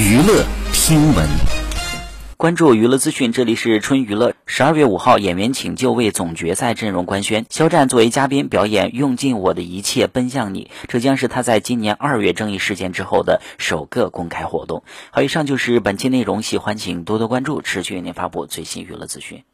娱乐新闻。关注娱乐资讯这里是春娱乐。十二月五号演员请就位总决赛阵容官宣。肖战作为嘉宾表演用尽我的一切奔向你。这将是他在今年二月争议事件之后的首个公开活动。好以上就是本期内容喜欢请多多关注持续为您发布最新娱乐资讯。